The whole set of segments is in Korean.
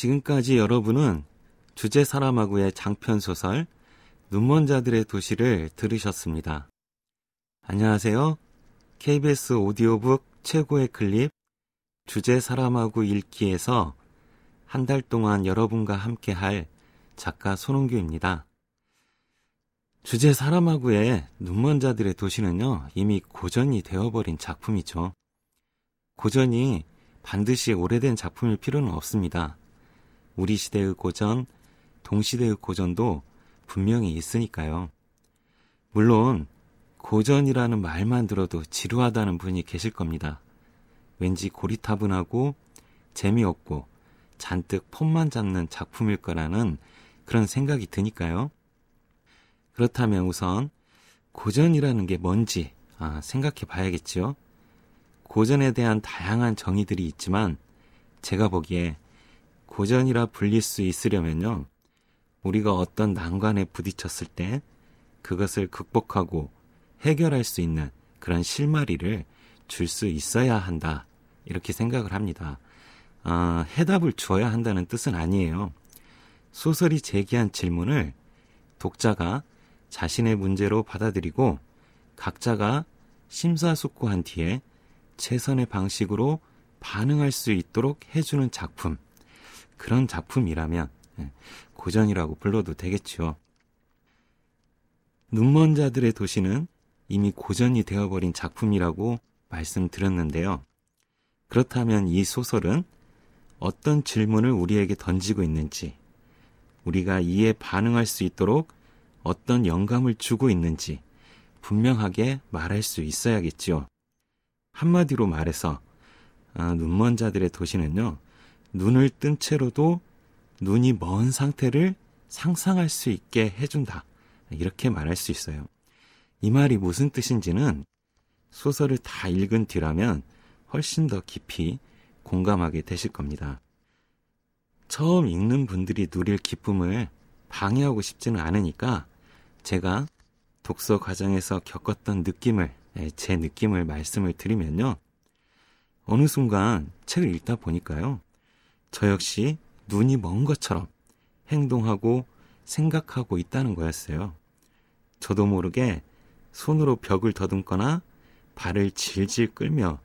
지금까지 여러분은 주제 사람하고의 장편 소설 눈먼 자들의 도시를 들으셨습니다. 안녕하세요. KBS 오디오북 최고의 클립 주제 사람하고 읽기에서 한 달 동안 여러분과 함께 할 작가 손홍규입니다. 주제 사람하고의 눈먼 자들의 도시는요, 이미 고전이 되어버린 작품이죠. 고전이 반드시 오래된 작품일 필요는 없습니다. 우리 시대의 고전, 동시대의 고전도 분명히 있으니까요. 물론, 고전이라는 말만 들어도 지루하다는 분이 계실 겁니다. 왠지 고리타분하고 재미없고 잔뜩 폼만 잡는 작품일 거라는 그런 생각이 드니까요. 그렇다면 우선 고전이라는 게 뭔지 아, 생각해 봐야겠죠. 고전에 대한 다양한 정의들이 있지만 제가 보기에 고전이라 불릴 수 있으려면요. 우리가 어떤 난관에 부딪혔을 때 그것을 극복하고 해결할 수 있는 그런 실마리를 줄 수 있어야 한다. 이렇게 생각을 합니다. 아, 해답을 주어야 한다는 뜻은 아니에요. 소설이 제기한 질문을 독자가 자신의 문제로 받아들이고 각자가 심사숙고한 뒤에 최선의 방식으로 반응할 수 있도록 해주는 작품. 그런 작품이라면 예, 고전이라고 불러도 되겠죠. 눈먼 자들의 도시는 이미 고전이 되어버린 작품이라고 말씀드렸는데요. 그렇다면 이 소설은 어떤 질문을 우리에게 던지고 있는지, 우리가 이에 반응할 수 있도록 어떤 영감을 주고 있는지 분명하게 말할 수 있어야겠지요. 한마디로 말해서 아, 눈먼 자들의 도시는요. 눈을 뜬 채로도 눈이 먼 상태를 상상할 수 있게 해준다. 이렇게 말할 수 있어요. 이 말이 무슨 뜻인지는 소설을 다 읽은 뒤라면 훨씬 더 깊이 공감하게 되실 겁니다. 처음 읽는 분들이 누릴 기쁨을 방해하고 싶지는 않으니까 제가 독서 과정에서 겪었던 느낌을, 예, 제 느낌을 말씀을 드리면요. 어느 순간 책을 읽다 보니까요. 저 역시 눈이 먼 것처럼 행동하고 생각하고 있다는 거였어요. 저도 모르게 손으로 벽을 더듬거나 발을 질질 끌며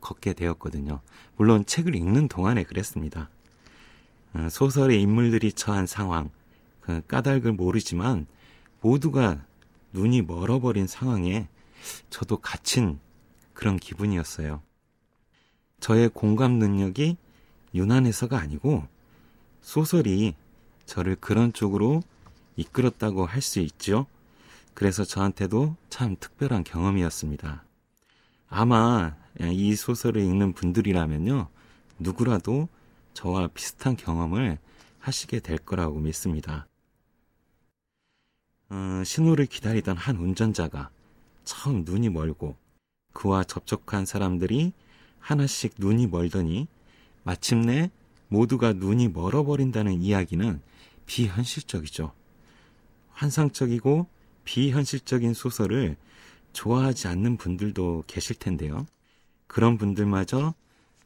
걷게 되었거든요. 물론 책을 읽는 동안에 그랬습니다. 어, 소설의 인물들이 처한 상황, 그 까닭을 모르지만 모두가 눈이 멀어버린 상황에 저도 갇힌 그런 기분이었어요. 저의 공감 능력이 유난해서가 아니고 소설이 저를 그런 쪽으로 이끌었다고 할 수 있죠. 그래서 저한테도 참 특별한 경험이었습니다. 아마 이 소설을 읽는 분들이라면요, 누구라도 저와 비슷한 경험을 하시게 될 거라고 믿습니다. 어, 신호를 기다리던 한 운전자가 처음 눈이 멀고 그와 접촉한 사람들이 하나씩 눈이 멀더니 마침내 모두가 눈이 멀어버린다는 이야기는 비현실적이죠. 환상적이고 비현실적인 소설을 좋아하지 않는 분들도 계실 텐데요. 그런 분들마저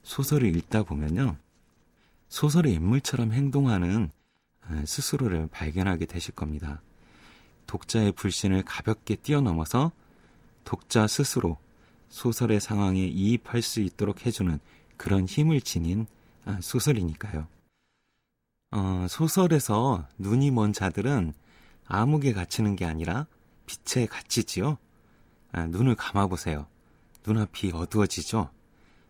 소설을 읽다 보면요. 소설의 인물처럼 행동하는 스스로를 발견하게 되실 겁니다. 독자의 불신을 가볍게 뛰어넘어서 독자 스스로 소설의 상황에 이입할 수 있도록 해주는 그런 힘을 지닌 아, 소설이니까요. 어, 소설에서 눈이 먼 자들은 암흑에 갇히는 게 아니라 빛에 갇히지요. 아, 눈을 감아보세요. 눈앞이 어두워지죠.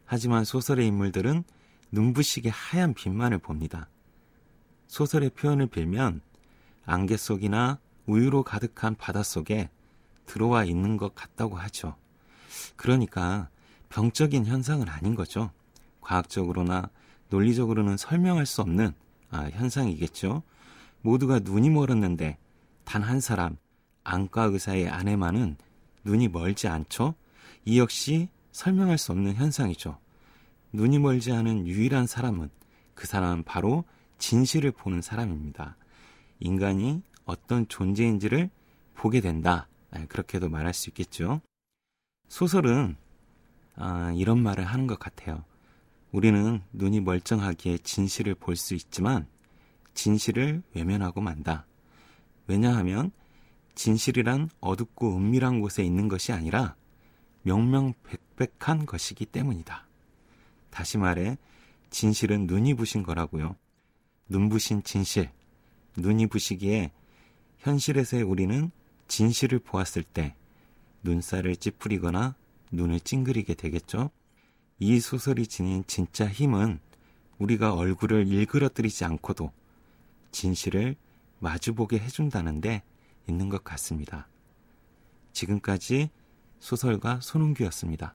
하지만 소설의 인물들은 눈부시게 하얀 빛만을 봅니다. 소설의 표현을 빌면 안개 속이나 우유로 가득한 바닷속에 들어와 있는 것 같다고 하죠. 그러니까 병적인 현상은 아닌 거죠. 과학적으로나 논리적으로는 설명할 수 없는 아, 현상이겠죠. 모두가 눈이 멀었는데 단 한 사람 안과 의사의 아내만은 눈이 멀지 않죠. 이 역시 설명할 수 없는 현상이죠. 눈이 멀지 않은 유일한 사람은 그 사람은 바로 진실을 보는 사람입니다. 인간이 어떤 존재인지를 보게 된다. 아, 그렇게도 말할 수 있겠죠. 소설은 아, 이런 말을 하는 것 같아요. 우리는 눈이 멀쩡하기에 진실을 볼 수 있지만 진실을 외면하고 만다. 왜냐하면 진실이란 어둡고 은밀한 곳에 있는 것이 아니라 명명백백한 것이기 때문이다. 다시 말해, 진실은 눈이 부신 거라고요. 눈부신 진실. 눈이 부시기에 현실에서의 우리는 진실을 보았을 때 눈살을 찌푸리거나 눈을 찡그리게 되겠죠. 이 소설이 지닌 진짜 힘은 우리가 얼굴을 일그러뜨리지 않고도 진실을 마주보게 해준다는데 있는 것 같습니다. 지금까지 소설가 손은규였습니다.